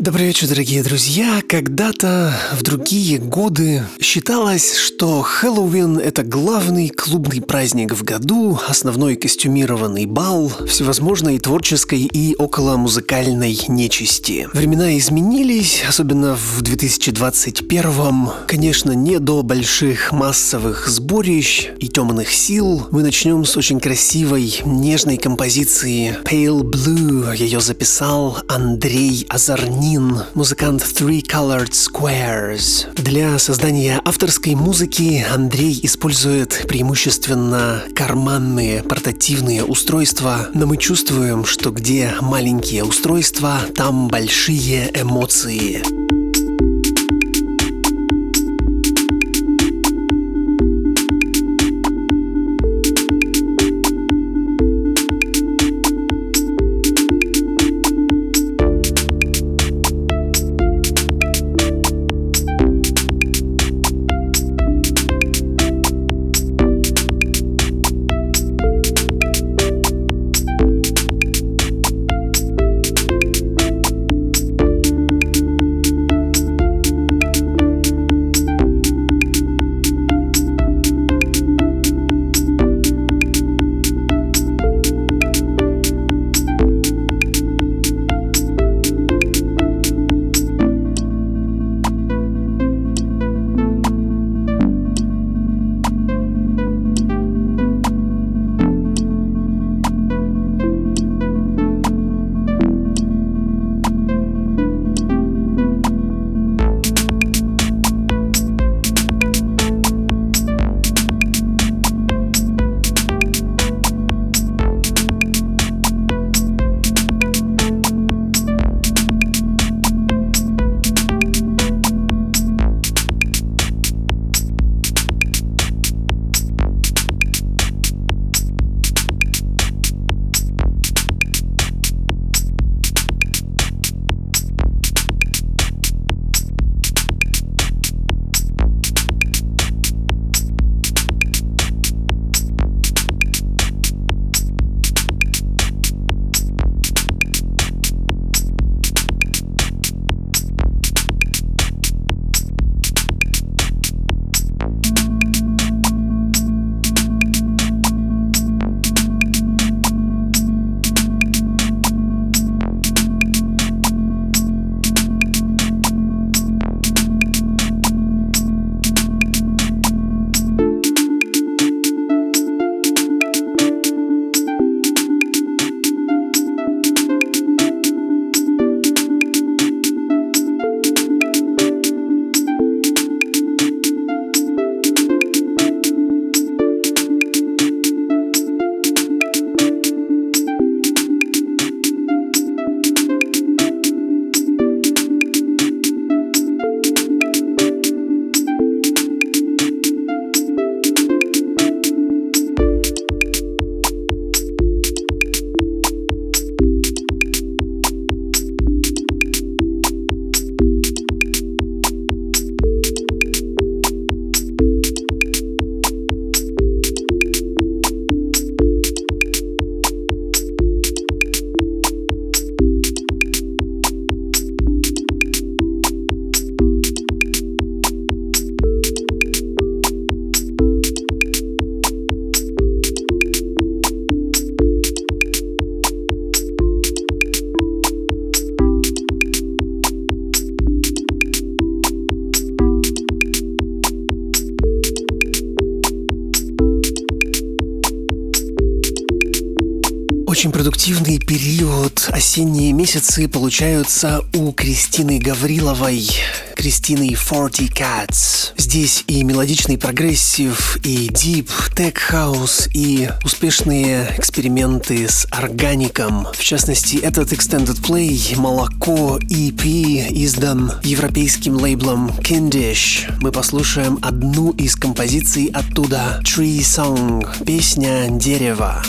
Добрый вечер, дорогие друзья. Когда-то в другие годы считалось, что Хэллоуин – это главный клубный праздник в году, основной костюмированный бал всевозможной творческой и околомузыкальной нечисти. Времена изменились, особенно в 2021 Конечно, не до больших массовых сборищ и темных сил. Мы начнем с очень красивой, нежной композиции Pale Blue. Ее записал Андрей Азарни Нин, музыкант Three Colored Squares. Для создания авторской музыки Андрей использует преимущественно карманные портативные устройства, но мы чувствуем, что где маленькие устройства, там большие эмоции. Месяцы получаются у Кристины Гавриловой. Кристины 40 Cats. Здесь и мелодичный progressive, и deep, tech house, и успешные эксперименты с органиком. В частности, этот Extended Play «Молоко» EP издан европейским лейблом Kindisch. Мы послушаем одну из композиций оттуда Tree Song, песня «Дерево».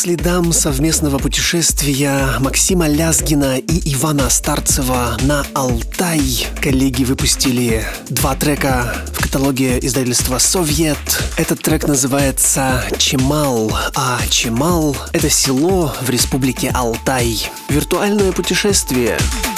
Следам совместного путешествия Максима Лязгина и Ивана Старцева на Алтай коллеги выпустили два трека в каталоге издательства «Совет». Этот трек называется «Чемал», а Чемал — это село в республике Алтай. Виртуальное путешествие —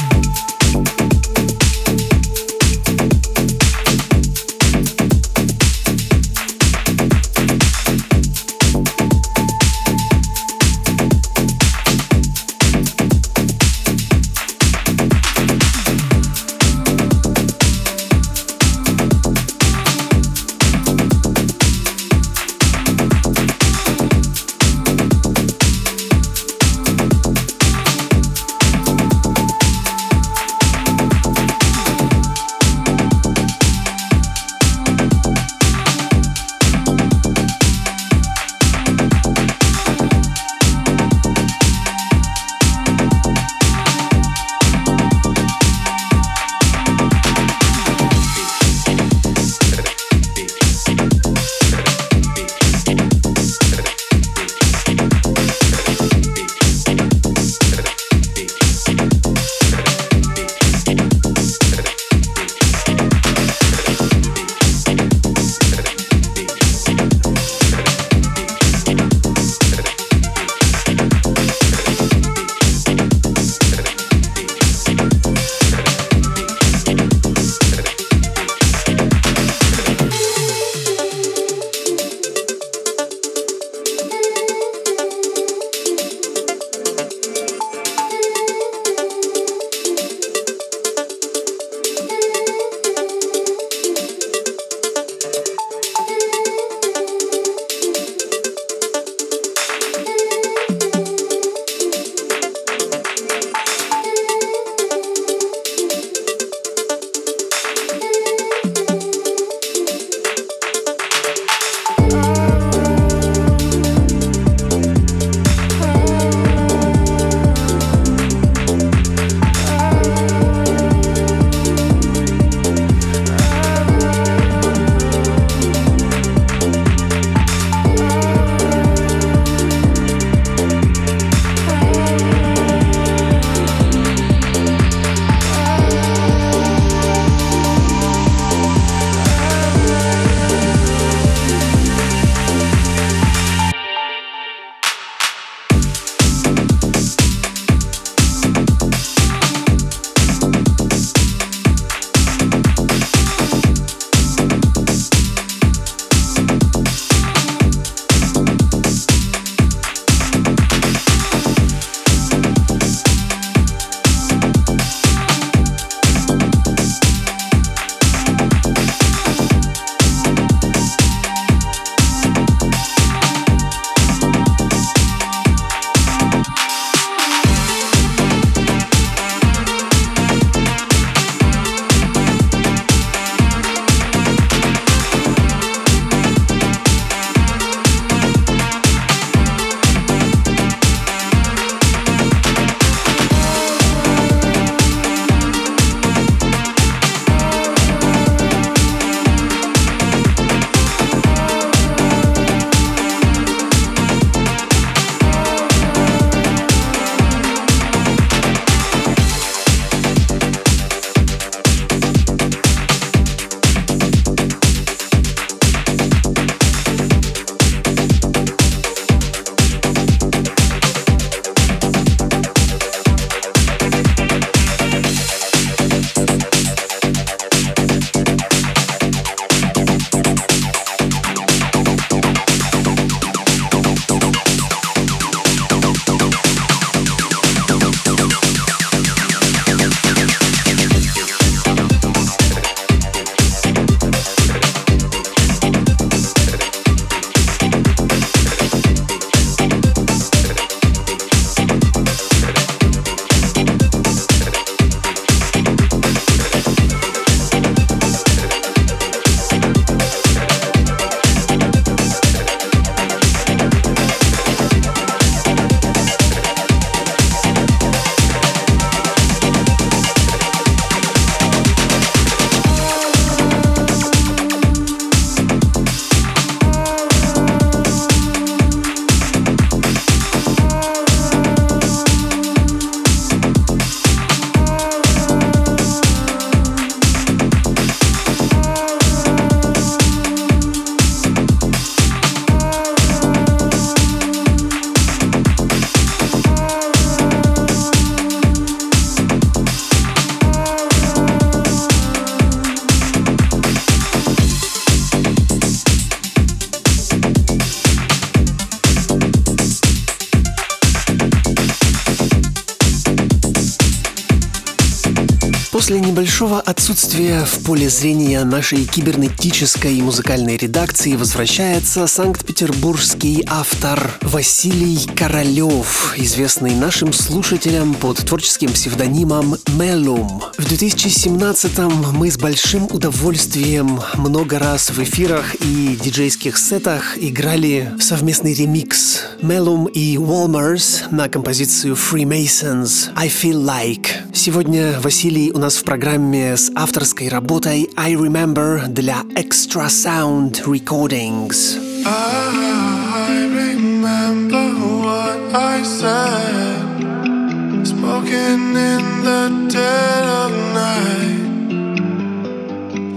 После небольшого отсутствия в поле зрения нашей кибернетической и музыкальной редакции возвращается санкт петербургский автор Василий Королёв, известный нашим слушателям под творческим псевдонимом Мелум. В 2017-м мы с большим удовольствием много раз в эфирах и диджейских сетах играли совместный ремикс Мелум и Walmers на композицию Freemasons «I Feel Like». Сегодня Василий у нас в программе с авторской работой «I Remember» для Extra Sound Recordings. I remember what I said, spoken in the dead of night.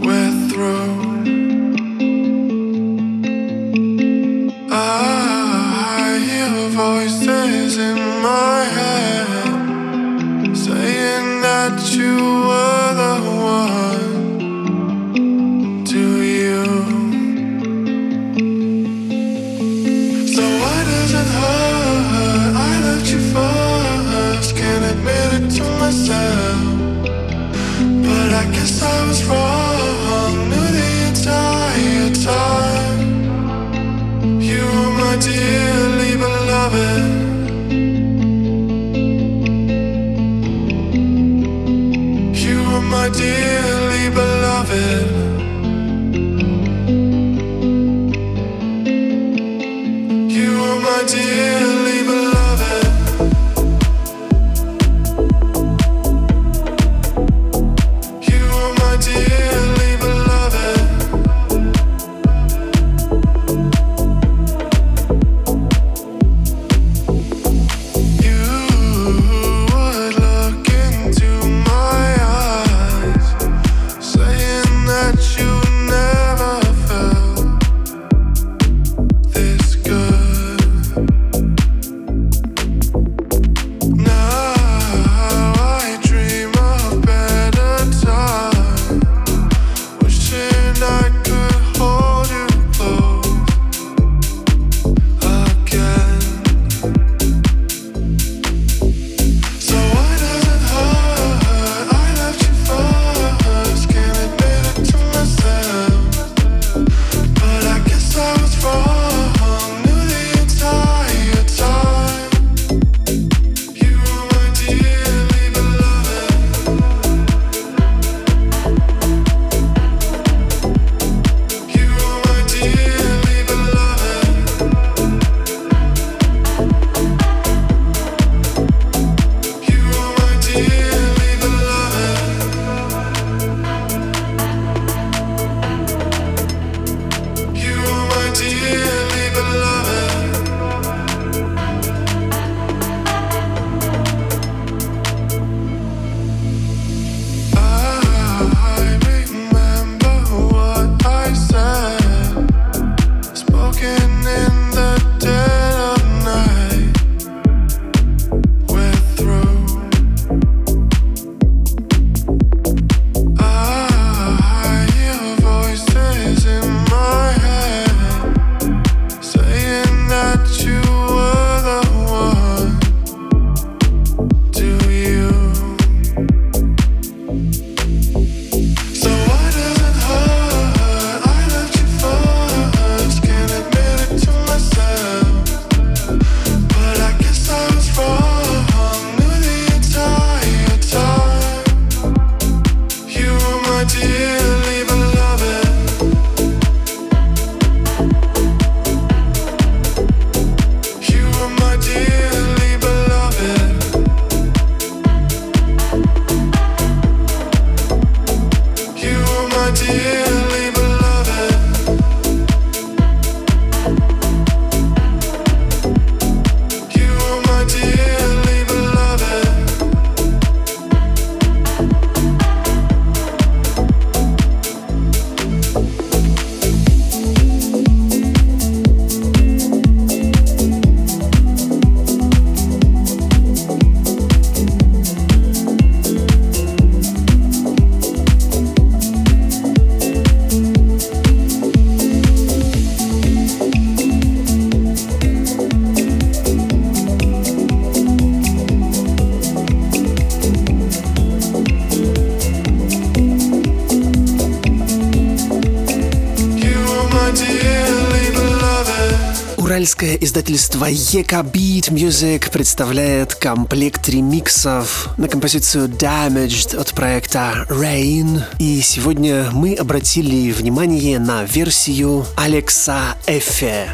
We're through. I hear voices in my head saying that you. Уральское издательство EK Beat Music представляет комплект ремиксов на композицию Damaged от проекта Rain. И сегодня мы обратили внимание на версию Алекса Эфе.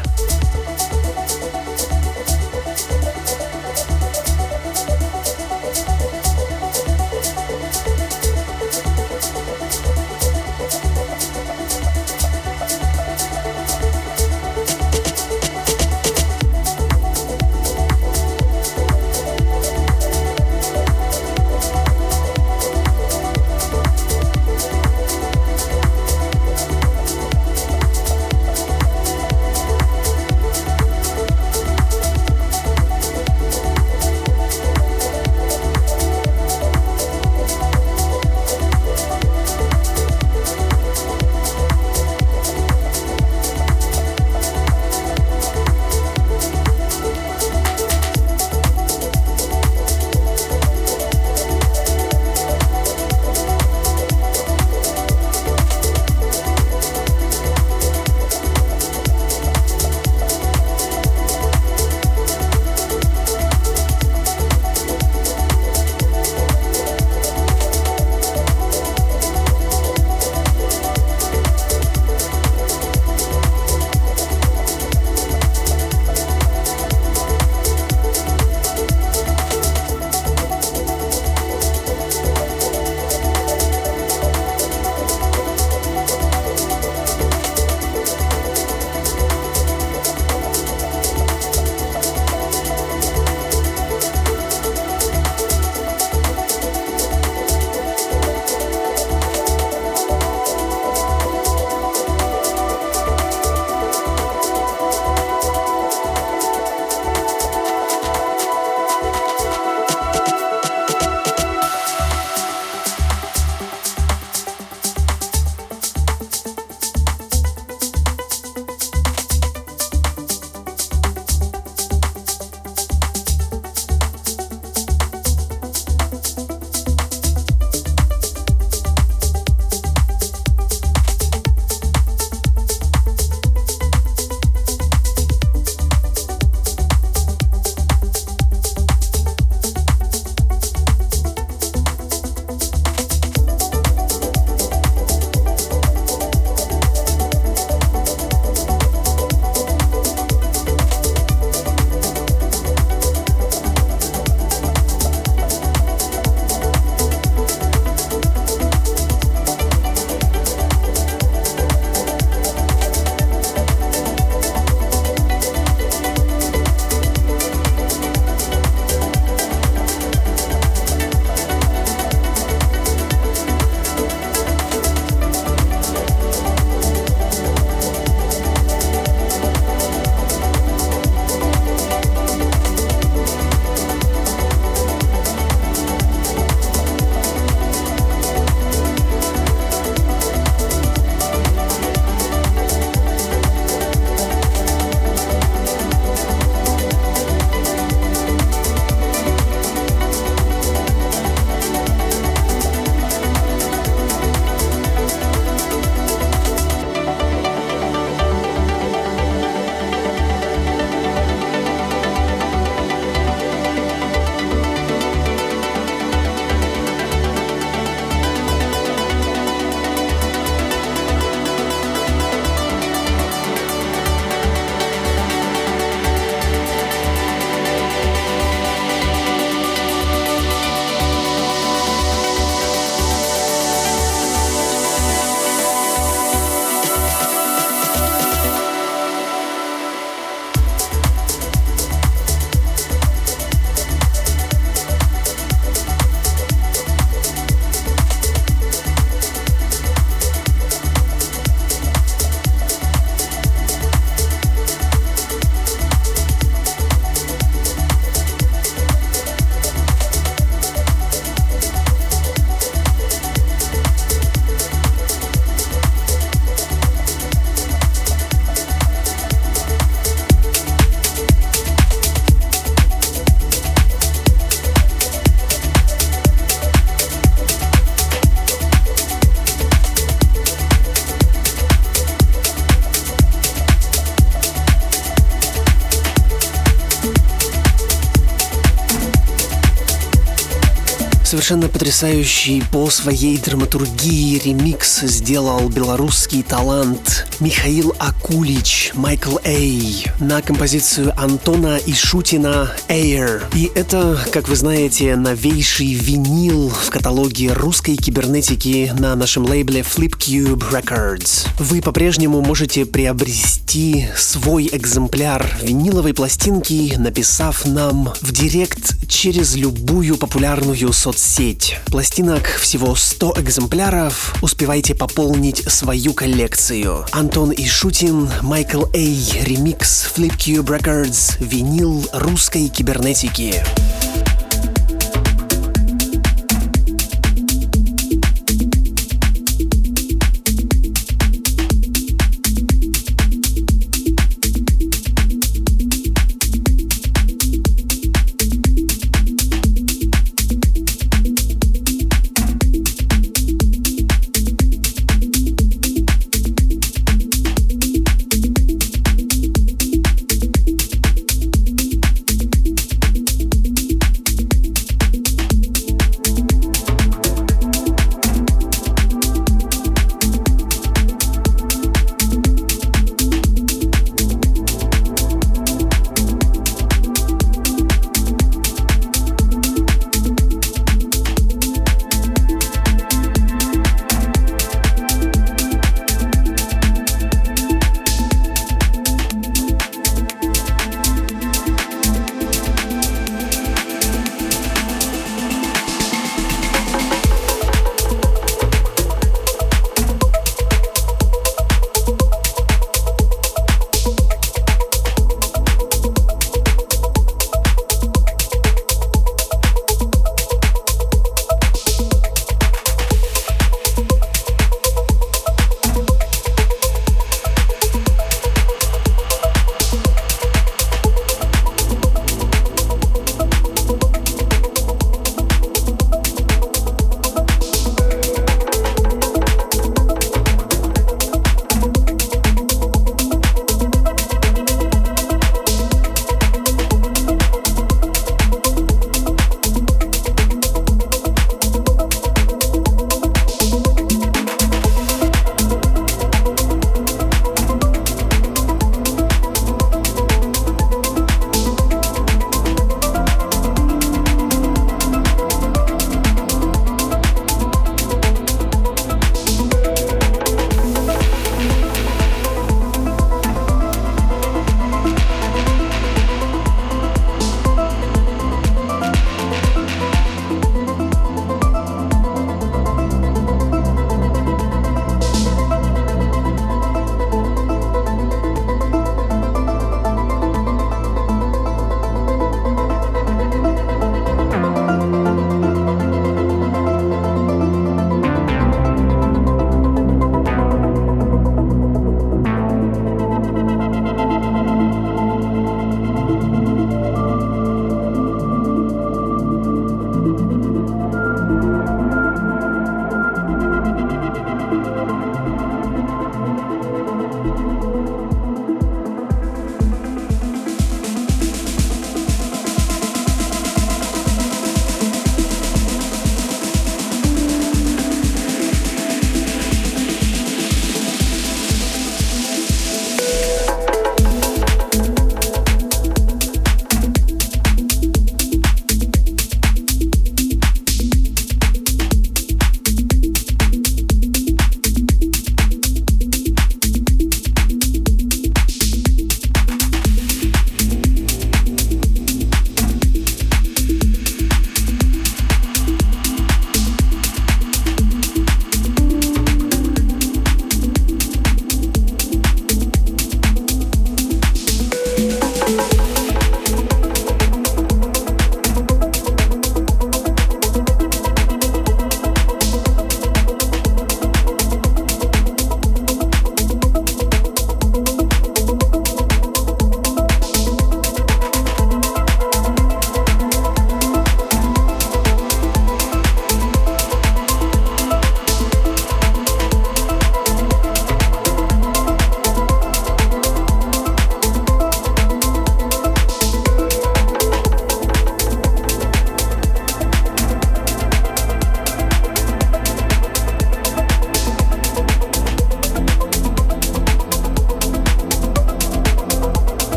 Совершенно потрясающий по своей драматургии ремикс сделал белорусский талант Михаил Акулич, Майкл Эй, на композицию Антона Ишутина Air. И это, как вы знаете, новейший винил в каталоге русской кибернетики на нашем лейбле Flipcube Records. Вы по-прежнему можете приобрести свой экземпляр виниловой пластинки, написав нам в директ через любую популярную соцсеть. Пластинок всего 100 экземпляров. Успевайте пополнить свою коллекцию. Ишутин, Майкл Эй, ремикс Flipcube Records, винил русской кибернетики.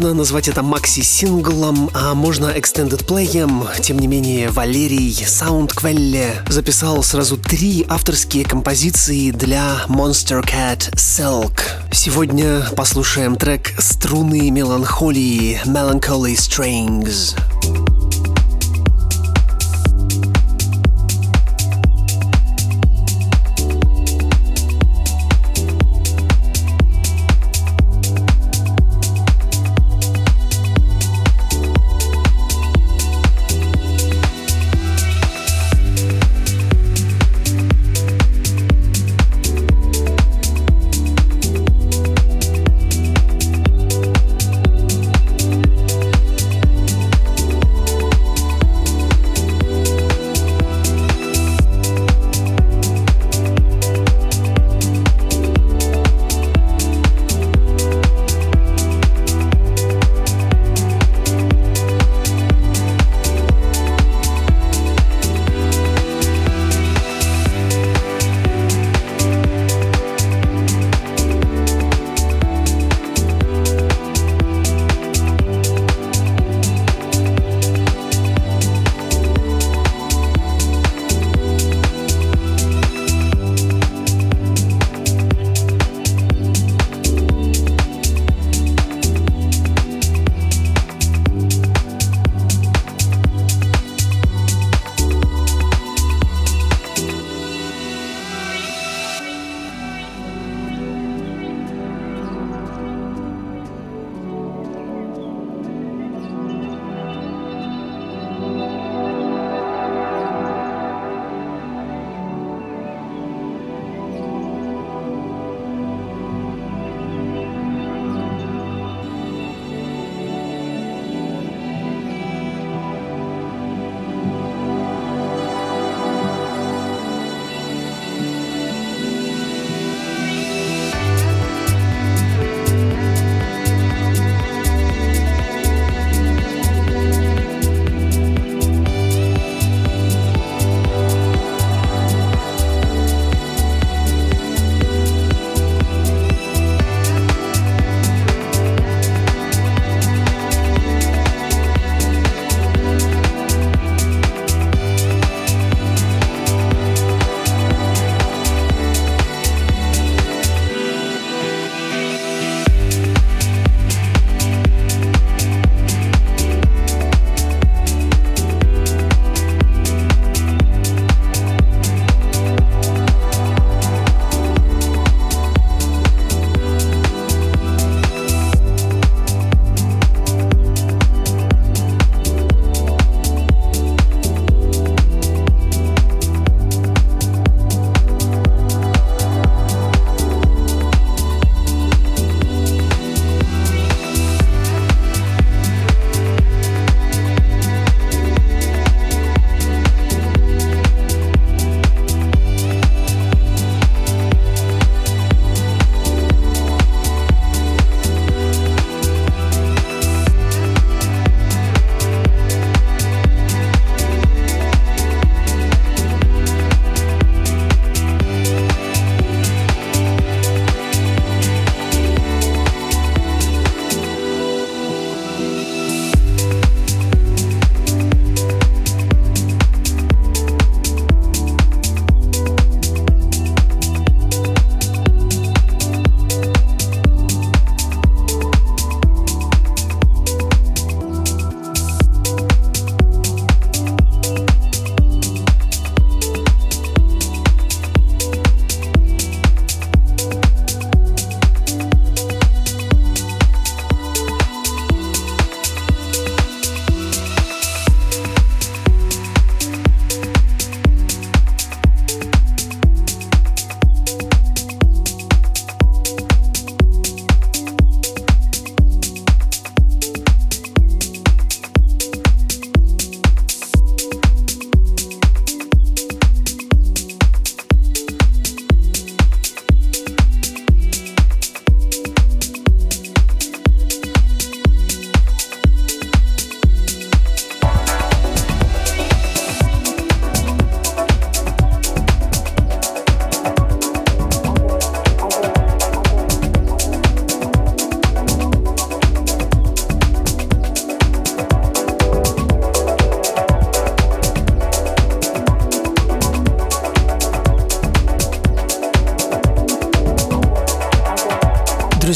Можно назвать это макси-синглом, а можно extended плеем. Тем не менее, Валерий Саундквелле записал сразу три авторские композиции для Monster Cat Silk. Сегодня послушаем трек «Струны меланхолии» Melancholy Strings.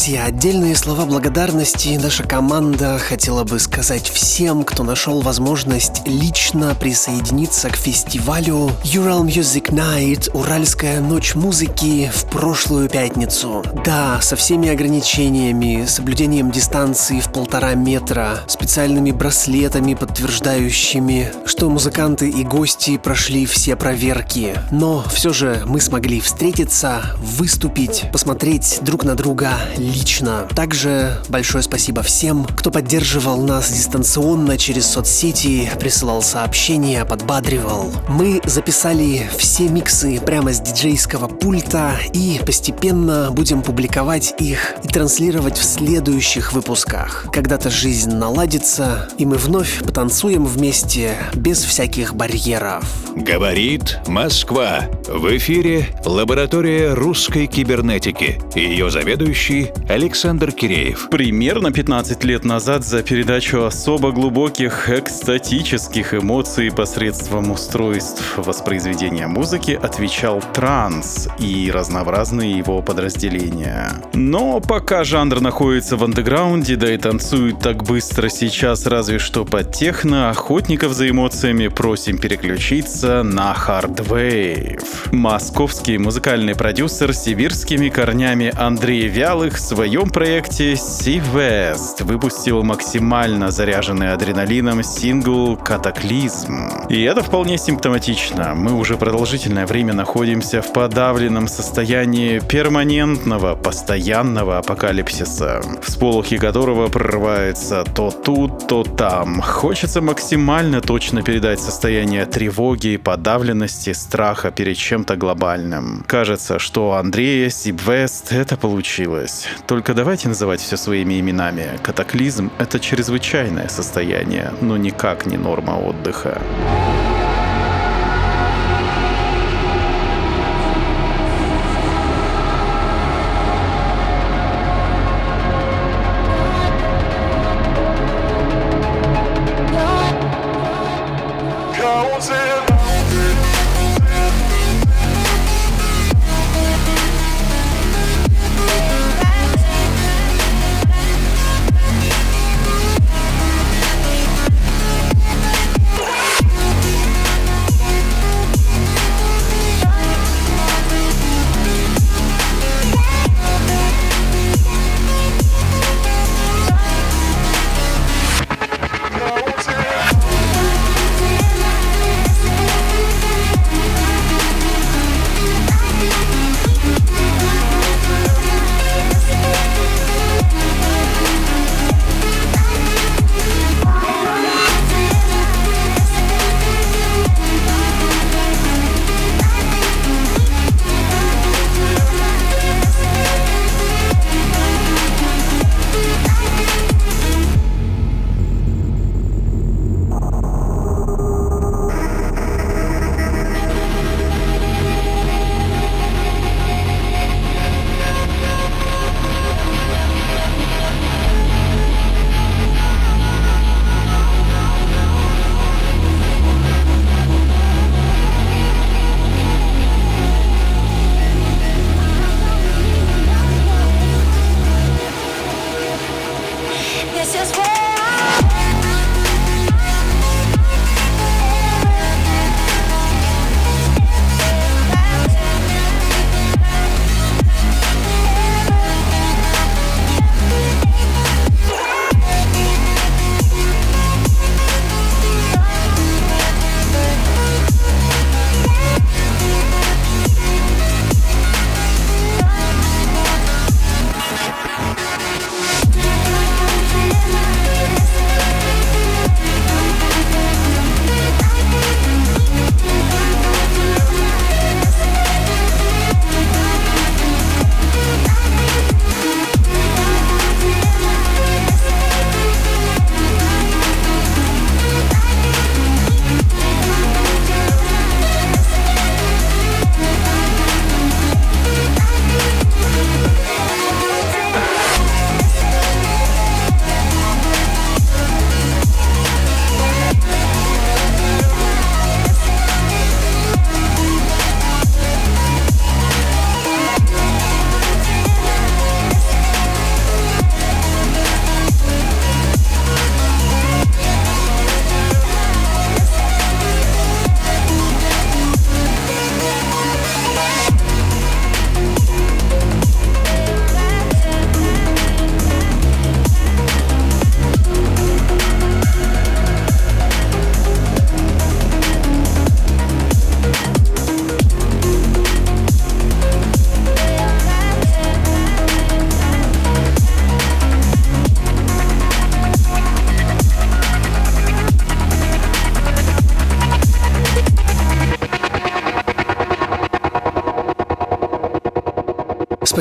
Друзья, отдельные слова благодарности. Наша команда хотела бы сказать всем, кто нашел возможность лично присоединиться к фестивалю Ural Music Night Уральская ночь музыки в прошлую пятницу. Да, со всеми ограничениями, соблюдением дистанции в полтора метра, специальными браслетами, подтверждающими, что музыканты и гости прошли все проверки. Но все же мы смогли встретиться, выступить, посмотреть друг на друга лично. Также большое спасибо всем, кто поддерживал нас дистанционно через соцсети, присылал сообщения, подбадривал. Мы записали все миксы прямо с диджейского пульта и постепенно будем публиковать их и транслировать в следующих выпусках. Когда-то жизнь наладится, и мы вновь потанцуем вместе без всяких барьеров. Говорит Москва. В эфире лаборатория русской кибернетики. Ее заведующий Александр Киреев. Примерно 15 лет назад за передачу особо глубоких экстатических эмоций посредством устройств воспроизведения музыки отвечал транс и разнообразные его подразделения. Но пока жанр находится в андеграунде, да и танцует так быстро сейчас разве что под техно, охотников за эмоциями просим переключиться на hardwave. Московский музыкальный продюсер с сибирскими корнями Андрей Вялых в своем проекте West выпустил максимально заряженный адреналином сингл «Катаклизм». И это вполне симптоматично. Мы уже продолжительное время находимся в подавленном состоянии перманентного, постоянного апокалипсиса, в сполохе которого прорывается то тут, то там. Хочется максимально точно передать состояние тревоги, подавленности, страха перед чем-то глобальным. Кажется, что у Андрея Сибвест это получилось. Только давайте называть все своими именами. Катаклизм — это чрезвычайное состояние, но никак не норма отдыха.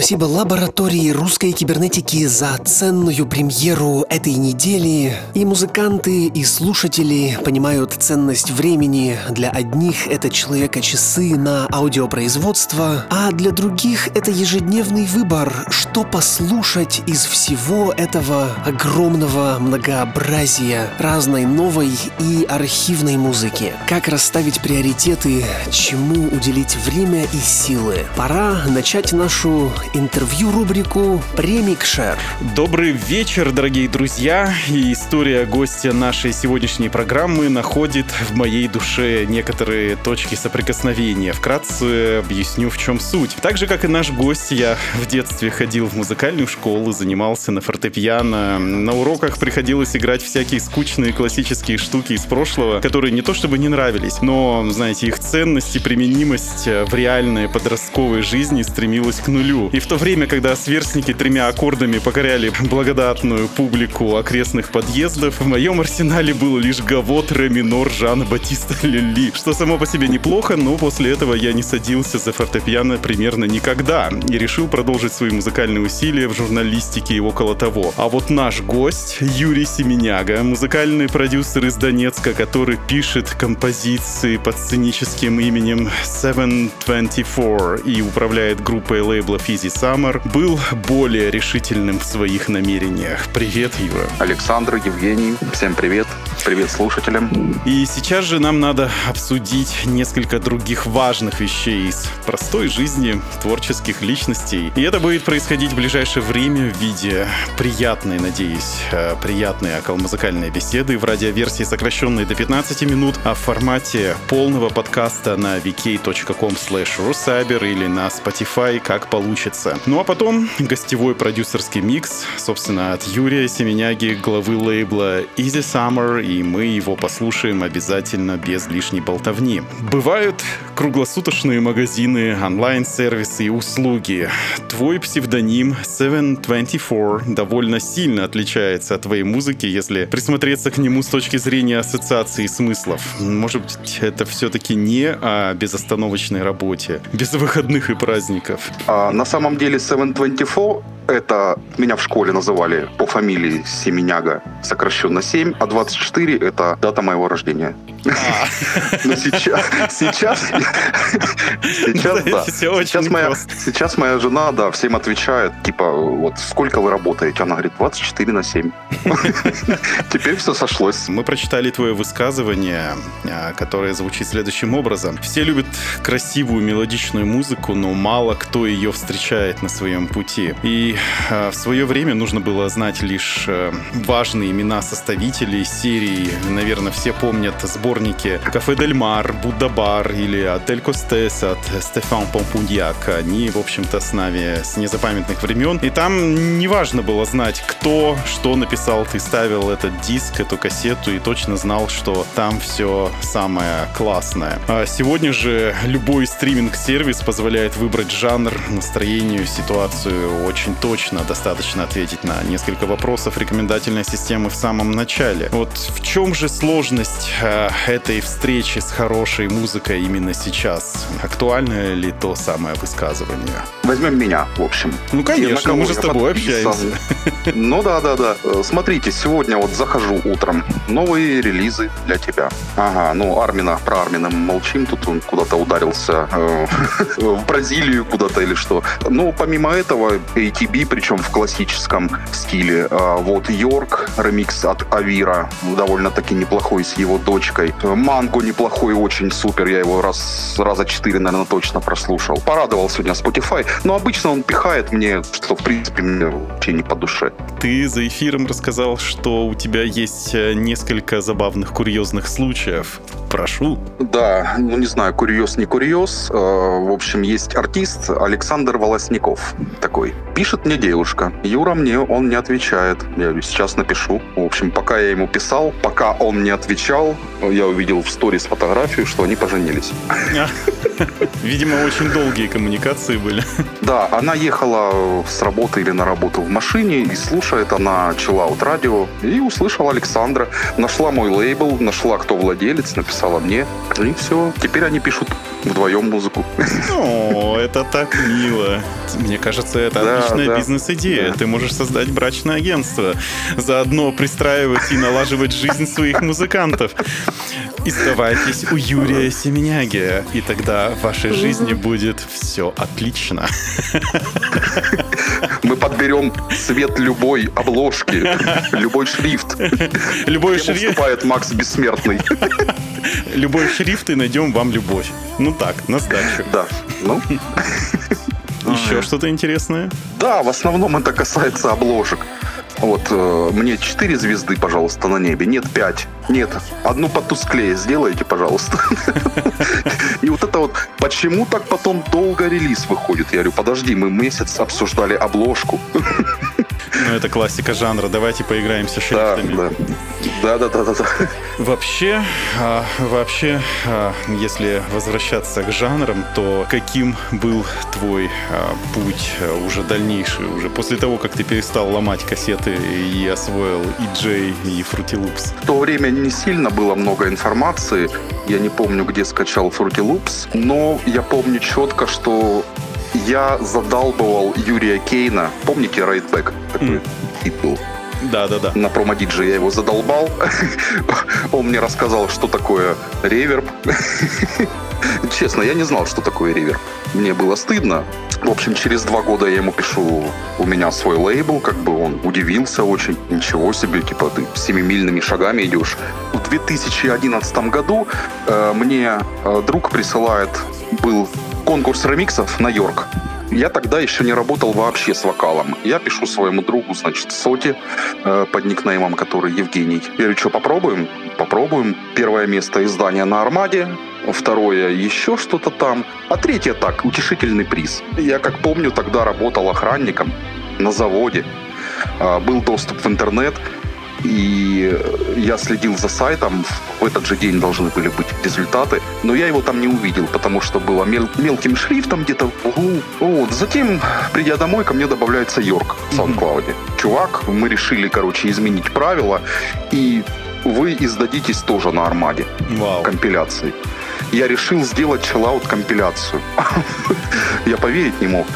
Спасибо лаборатории русской кибернетики за ценную премьеру этой недели. И музыканты, и слушатели понимают ценность времени. Для одних это человека-часы на аудиопроизводство, а для других это ежедневный выбор, что послушать из всего этого огромного многообразия разной новой и архивной музыки. Как расставить приоритеты, чему уделить время и силы. Пора начать нашу интервью-рубрику «Премикшер». Добрый вечер, дорогие друзья. И история гостя нашей сегодняшней программы находит в моей душе некоторые точки соприкосновения. Вкратце объясню, в чем суть. Так же, как и наш гость, я в детстве ходил в музыкальную школу, занимался на фортепиано. На уроках приходилось играть всякие скучные классические штуки из прошлого, которые не то чтобы не нравились, но, знаете, их ценность и применимость в реальной подростковой жизни стремилась к нулю. И в то время, когда сверстники тремя аккордами покоряли благодатную публику окрестных подъездов, в моем арсенале был лишь гавот ре минор Жана Батиста Лили, что само по себе неплохо, но после этого я не садился за фортепиано примерно никогда и решил продолжить свои музыкальные усилия в журналистике и около того. А вот наш гость Юрий Семеняга, музыкальный продюсер из Донецка, который пишет композиции под сценическим именем 724 и управляет группой лейбла Fizzy Summer, был более решительным в своих намерениях. Привет, Юра. Александр, Евгений, всем привет. Привет слушателям. И сейчас же нам надо обсудить несколько других важных вещей из простой жизни творческих личностей. И это будет происходить в ближайшее время в виде приятной, надеюсь, э, приятной около-музыкальной беседы в радиоверсии, сокращенной до 15 минут, а в формате полного подкаста на vk.com slash или на Spotify, как получится. Ну а потом гостевой продюсерский микс, собственно, от Юрия Семеняги, главы лейбла Easy Summer, и мы его послушаем обязательно без лишней болтовни. Бывают круглосуточные магазины, онлайн-сервисы и услуги. Твой псевдоним 724 довольно сильно отличается от твоей музыки, если присмотреться к нему с точки зрения ассоциации смыслов. Может быть, это все-таки не о безостановочной работе, без выходных и праздников. А, на самом деле 724 это меня в школе называли по фамилии Семеняга, сокращенно 7, а 24 это дата моего рождения. А. Но сейчас, сейчас, сейчас, да. Сейчас моя, сейчас моя жена, да, всем отвечает, типа, вот сколько вы работаете? Она говорит, 24 на 7. Теперь все сошлось. Мы прочитали твое высказывание, а, которое звучит следующим образом. Все любят красивую мелодичную музыку, но мало кто ее встречает на своем пути. И а, в свое время нужно было знать лишь а, важные имена составителей серии. Наверное, все помнят сборники «Кафе Дель Мар», «Будда Бар» или «Отель Костес» от Стефан Помпуньяк. Они, в общем-то, с нами с незапамятных времен. И там неважно было знать, кто что написал. Ты ставил этот диск, эту кассету и точно знал, что там все самое классное. А сегодня же любой стриминг-сервис позволяет выбрать жанр, настроению, ситуацию очень точно. Достаточно ответить на несколько вопросов рекомендательной системы в самом начале. Вот в чем же сложность э, этой встречи с хорошей музыкой именно сейчас? Актуально ли то самое высказывание? Возьмем меня, в общем. Ну, конечно, мы же с тобой общаемся. Ну да, да, да. Э, Смотрите, сегодня вот захожу утром. Новые релизы для тебя. Ага, ну Армина, про Армина молчим. Тут он куда-то ударился э, в Бразилию куда-то или что. Но помимо этого, ATB, причем в классическом стиле. А, Вот Йорк, ремикс от Авира, довольно-таки неплохой с его дочкой. Манго неплохой, очень супер. Я его раз, раза четыре, наверное, точно прослушал. Порадовал сегодня Spotify. Но обычно он пихает мне, что, в принципе, мне вообще не по душе. Ты за эфиром рассказал, что у тебя есть э, несколько забавных, курьезных случаев. Прошу. Да, ну не знаю, курьез не курьез. Э, В общем, есть артист Александр Волосников такой. Пишет мне девушка. Юра мне, он не отвечает. Я говорю, сейчас напишу. В общем, пока я ему писал, пока он не отвечал, я увидел в сторис фотографию, что они поженились. Видимо, очень долгие коммуникации были. Да, она ехала с работы или на работу в машине и слушает она чиллаут радио и услышала Александра. Нашла мой лейбл, нашла, кто владелец, написала написала мне. И все. Теперь они пишут вдвоем музыку. О, это так мило. Мне кажется, это Да, отличная да, бизнес-идея. да. Ты можешь создать брачное агентство, заодно пристраивать и налаживать жизнь своих музыкантов. И сдавайтесь у Юрия Семеняги, и тогда в вашей жизни будет все отлично. Мы подберем цвет любой обложки, любой шрифт. Любой шрифт, уступает Макс Бессмертный. любой шрифт и найдем вам любовь. Ну так, на сдачу. Да. Ну, Еще что-то интересное? да, в основном это касается обложек. Вот, э, мне 4 звезды, пожалуйста, на небе. Нет, 5. Нет, одну потусклее сделайте, пожалуйста. И вот это вот, почему так потом долго релиз выходит? Я говорю, подожди, мы месяц обсуждали обложку. Ну, это классика жанра. Давайте поиграемся шрифтами. да. Да, да, да, да. Вообще, а, вообще, а, если возвращаться к жанрам, то каким был твой а, путь а, уже дальнейший, уже после того, как ты перестал ломать кассеты и освоил и Джей, и Fruity Loops? В то время не сильно было много информации. Я не помню, где скачал Fruity Loops, но я помню четко, что я задалбывал Юрия Кейна. Помните Right Back? Такой М. хит был. Да-да-да. На промодидже я его задолбал. Он мне рассказал, что такое реверб. Честно, я не знал, что такое реверб. Мне было стыдно. В общем, через два года я ему пишу, у меня свой лейбл, как бы он удивился очень. Ничего себе, типа ты семимильными шагами идешь. В 2011 году э, мне э, друг присылает, был конкурс ремиксов на Йорк. Я тогда еще не работал вообще с вокалом. Я пишу своему другу, значит, Соте, э, под никнеймом, который Евгений. Я говорю, что, попробуем? Попробуем. Первое место издания на Армаде, второе еще что-то там, а третье так, утешительный приз. Я, как помню, тогда работал охранником на заводе. А, Был доступ в интернет, и я следил за сайтом. В этот же день должны были быть результаты. Но я его там не увидел, потому что было мел- мелким шрифтом где-то в углу. Вот. Затем, придя домой, ко мне добавляется Йорк в SoundCloud. Чувак, мы решили, короче, изменить правила, и вы издадитесь тоже на Армаде Вау. компиляции. Я решил сделать чиллаут компиляцию. Я поверить не мог.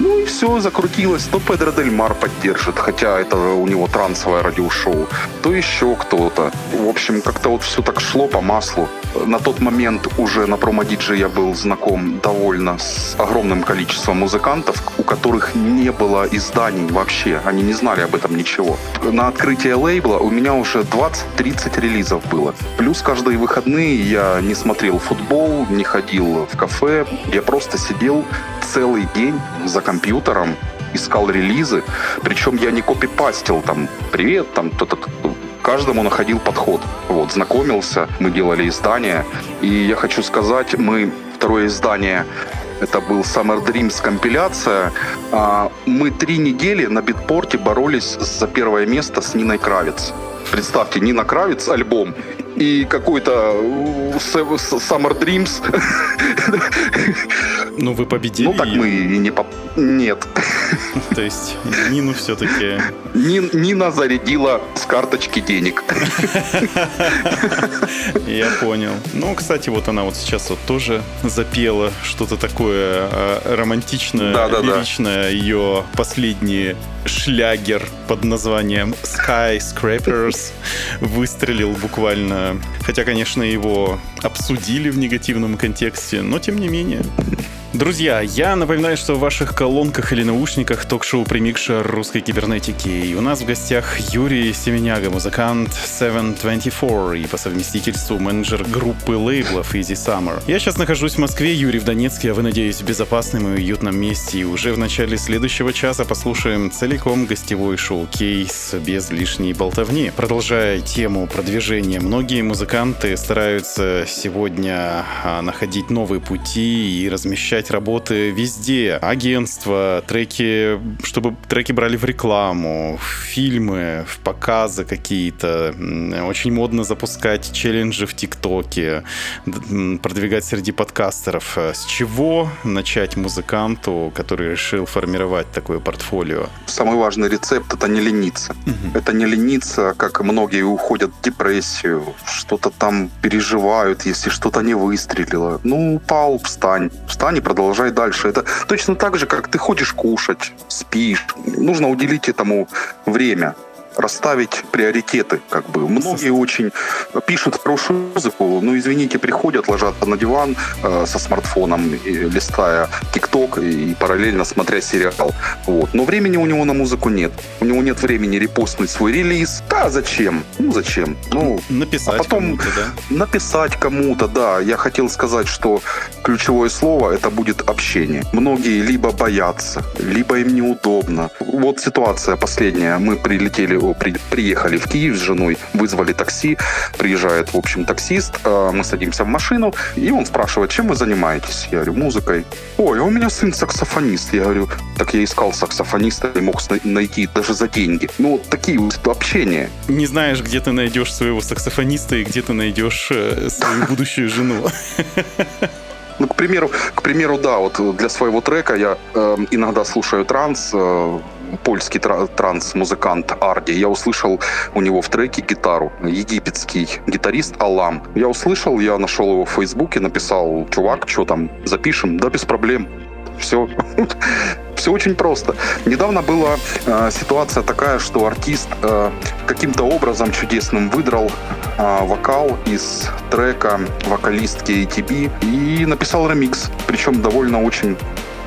Ну и все, закрутилось. То Педро Дель Мар поддержит, хотя это у него трансовое радиошоу, то еще кто-то. В общем, как-то вот все так шло по маслу. На тот момент уже на промодидже я был знаком довольно с огромным количеством музыкантов, у которых не было изданий вообще. Они не знали об этом ничего. На открытие лейбла у меня уже 20-30 релизов было. Плюс каждые выходные я не смотрел футбол, не ходил в кафе. Я просто сидел целый день за компьютером, искал релизы. Причем я не копипастил там «Привет», там то-то каждому находил подход. Вот, знакомился, мы делали издание. И я хочу сказать, мы второе издание это был Summer Dreams компиляция. А, Мы три недели на битпорте боролись за первое место с Ниной Кравец. Представьте, Нина Кравец альбом и какой-то э, Summer Dreams. Ну, вы победили. Ну так мы и не поп... Нет. То есть Нину все-таки... Нин- Нина зарядила с карточки денег. Я понял. Ну, кстати, вот она вот сейчас вот тоже запела что-то такое э, романтичное, Да-да-да. лиричное. Ее последний шлягер под названием Skyscrapers выстрелил буквально. Хотя, конечно, его обсудили в негативном контексте, но тем не менее. Друзья, я напоминаю, что в ваших колонках или наушниках ток-шоу «Примикша русской кибернетики». И у нас в гостях Юрий Семеняга, музыкант 724 и по совместительству менеджер группы лейблов Easy Summer. Я сейчас нахожусь в Москве, Юрий в Донецке, а вы, надеюсь, в безопасном и уютном месте. И уже в начале следующего часа послушаем целиком гостевой шоу-кейс без лишней болтовни. Продолжая тему продвижения, многие музыканты стараются сегодня а, находить новые пути и размещать получать работы везде. Агентства, треки, чтобы треки брали в рекламу, в фильмы, в показы какие-то. Очень модно запускать челленджи в ТикТоке, продвигать среди подкастеров. Э, С чего начать музыканту, который решил формировать такое портфолио? Самый важный рецепт это не лениться. Это не лениться, как многие уходят в депрессию, что-то там переживают, если что-то не выстрелило. Ну, упал, встань. Встань и продолжай дальше. Это точно так же, как ты ходишь кушать, спишь. Нужно уделить этому время расставить приоритеты, как бы. Многие очень пишут хорошую музыку, но, извините, приходят, ложатся на диван э, со смартфоном, и, листая ТикТок и, параллельно смотря сериал. Вот. Но времени у него на музыку нет. У него нет времени репостнуть свой релиз. Да, зачем? Ну, зачем? Ну, Написать а потом кому-то, да? написать кому-то, да. Я хотел сказать, что ключевое слово это будет общение. Многие либо боятся, либо им неудобно. Вот ситуация последняя. Мы прилетели, при- приехали в Киев с женой, вызвали такси. Приезжает, в общем, таксист. э, Мы садимся в машину, и он спрашивает, чем вы занимаетесь? Я говорю, музыкой. Ой, а у меня сын саксофонист. Я говорю, так я искал саксофониста и мог найти даже за деньги. Ну, вот такие вот общения. Не знаешь, где ты найдешь своего саксофониста и где ты найдешь э, свою будущую жену. Ну, к примеру, к примеру, да, вот для своего трека я э, иногда слушаю транс, э, польский тра- транс-музыкант Арди. Я услышал у него в треке гитару. Египетский гитарист Алам. Я услышал, я нашел его в Фейсбуке, написал, чувак, что там, запишем? Да, без проблем. Все. Все очень просто. Недавно была э, ситуация такая, что артист э, каким-то образом чудесным выдрал э, вокал из трека вокалистки ATB и написал ремикс, причем довольно очень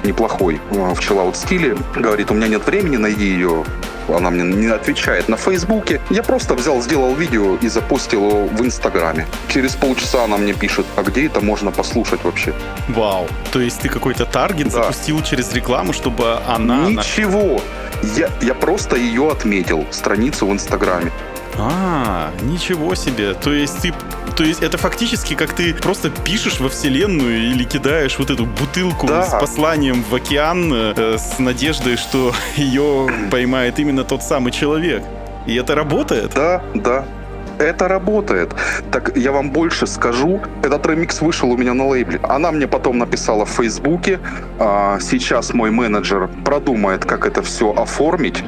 неплохой э, в чиллаут стиле. Говорит, у меня нет времени, найди ее. Она мне не отвечает на Фейсбуке. Я просто взял, сделал видео и запустил его в Инстаграме. Через полчаса она мне пишет, а где это можно послушать вообще? Вау. То есть ты какой-то таргет Да. запустил через рекламу, чтобы она... Ничего. Я, я просто ее отметил, страницу в Инстаграме. А, ничего себе. То есть ты... То есть это фактически как ты просто пишешь во вселенную или кидаешь вот эту бутылку Да. с посланием в океан э, с надеждой, что ее поймает именно тот самый человек. И это работает? Да, да. Это работает. Так я вам больше скажу. Этот ремикс вышел у меня на лейбле. Она мне потом написала в Фейсбуке. а, сейчас мой менеджер продумает, как это все оформить.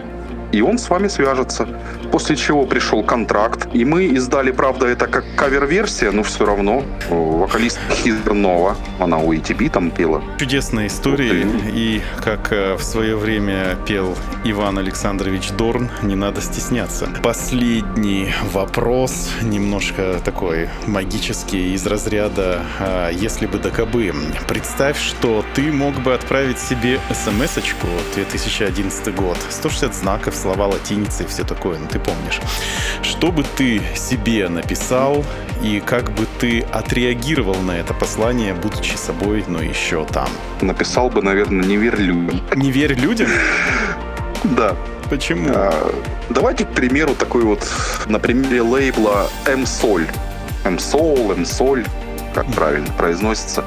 И он с вами свяжется. После чего пришел контракт. И мы издали, правда, это как кавер-версия, но все равно. О, Вокалист Хизернова, она у ETB там пела. Чудесные истории. Ух И как э, в свое время пел Иван Александрович Дорн, не надо стесняться. Последний вопрос, немножко такой магический, из разряда а, «Если бы да кабы». Представь, что ты мог бы отправить себе смс-очку 2011 год. 160 знаков, слова латиницы и все такое, ну ты помнишь. Что бы ты себе написал и как бы ты отреагировал на это послание, будучи собой, но еще там? Написал бы, наверное, не верь людям. Не верь людям? Да. Почему? А, Давайте, к примеру, такой вот на примере лейбла M-Sol. M-Sol, M-Sol, как правильно произносится.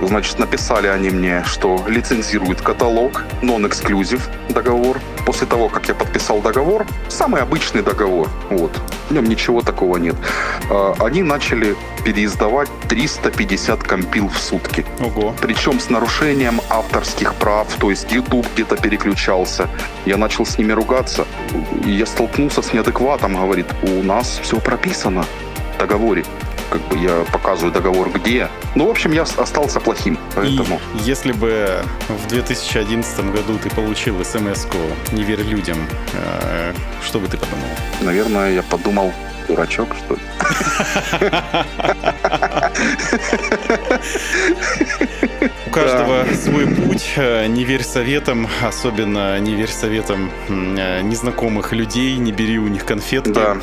Значит, написали они мне, что лицензируют каталог, non-exclusive договор. После того, как я подписал договор, самый обычный договор, вот, в нем ничего такого нет, а, они начали переиздавать 350 компил в сутки. Ого. Причем с нарушением авторских прав, то есть YouTube где-то переключался. Я начал с ними ругаться. Я столкнулся с неадекватом, говорит, у нас все прописано в договоре. Как бы я показываю договор где. Ну, в общем, я остался плохим, поэтому... И если бы в 2011 году ты получил смс-ку «Не верь людям», э, что бы ты подумал? Наверное, я подумал, дурачок, что ли. У каждого свой путь. Э, Не верь советам, особенно не верь советам э, незнакомых людей, не бери у них конфетки, Да.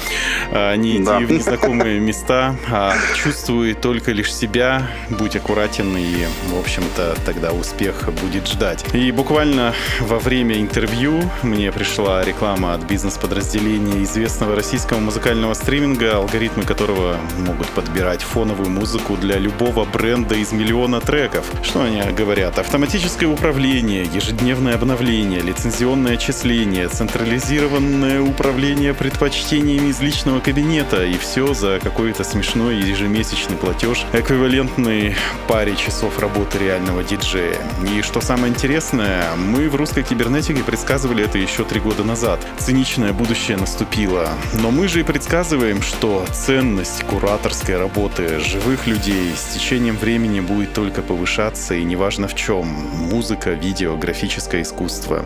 э, не иди Да. в незнакомые места, а чувствуй только лишь себя, будь аккуратен и, в общем-то, тогда успех будет ждать. И буквально во время интервью мне пришла реклама от бизнес-подразделения известного российского музыкального стриминга, алгоритмы которого могут подбирать фоновую музыку для любого бренда из миллиона треков. Что они названия говорят. Автоматическое управление, ежедневное обновление, лицензионное отчисление, централизированное управление предпочтениями из личного кабинета. И все за какой-то смешной ежемесячный платеж, эквивалентный паре часов работы реального диджея. И что самое интересное, мы в русской кибернетике предсказывали это еще три года назад. Циничное будущее наступило. Но мы же и предсказываем, что ценность кураторской работы живых людей с течением времени будет только повышаться, и неважно в чем — музыка, видео, графическое искусство.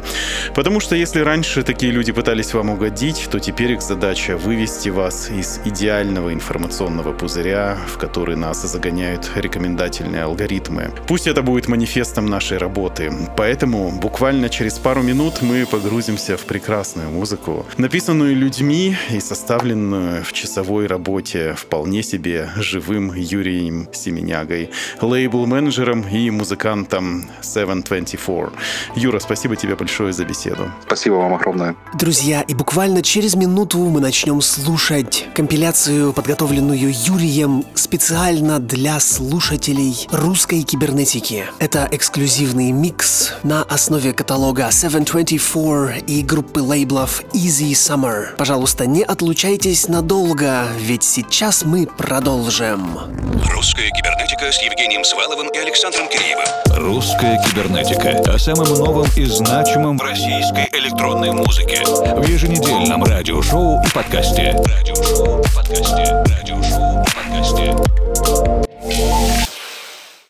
Потому что если раньше такие люди пытались вам угодить, то теперь их задача вывести вас из идеального информационного пузыря, в который нас загоняют рекомендательные алгоритмы. Пусть это будет манифестом нашей работы. Поэтому буквально через пару минут мы погрузимся в прекрасную музыку, написанную людьми и составленную в часовой работе вполне себе живым Юрием Семенягой, лейбл-менеджером и музыкантом 724. Юра, спасибо тебе большое за беседу. Спасибо вам огромное. Друзья, и буквально через минуту мы начнем слушать компиляцию, подготовленную Юрием специально для слушателей русской кибернетики. Это эксклюзивный микс на основе каталога 724 и группы лейблов Easy Summer. Пожалуйста, не отлучайтесь надолго, ведь сейчас мы продолжим. Русская кибернетика с Евгением Сваловым и Александром Киреевым. Русская кибернетика. О самом новом и значимом в российской электронной музыке. В еженедельном радиошоу и подкасте. Радиошоу и подкасте. Радиошоу и подкасте.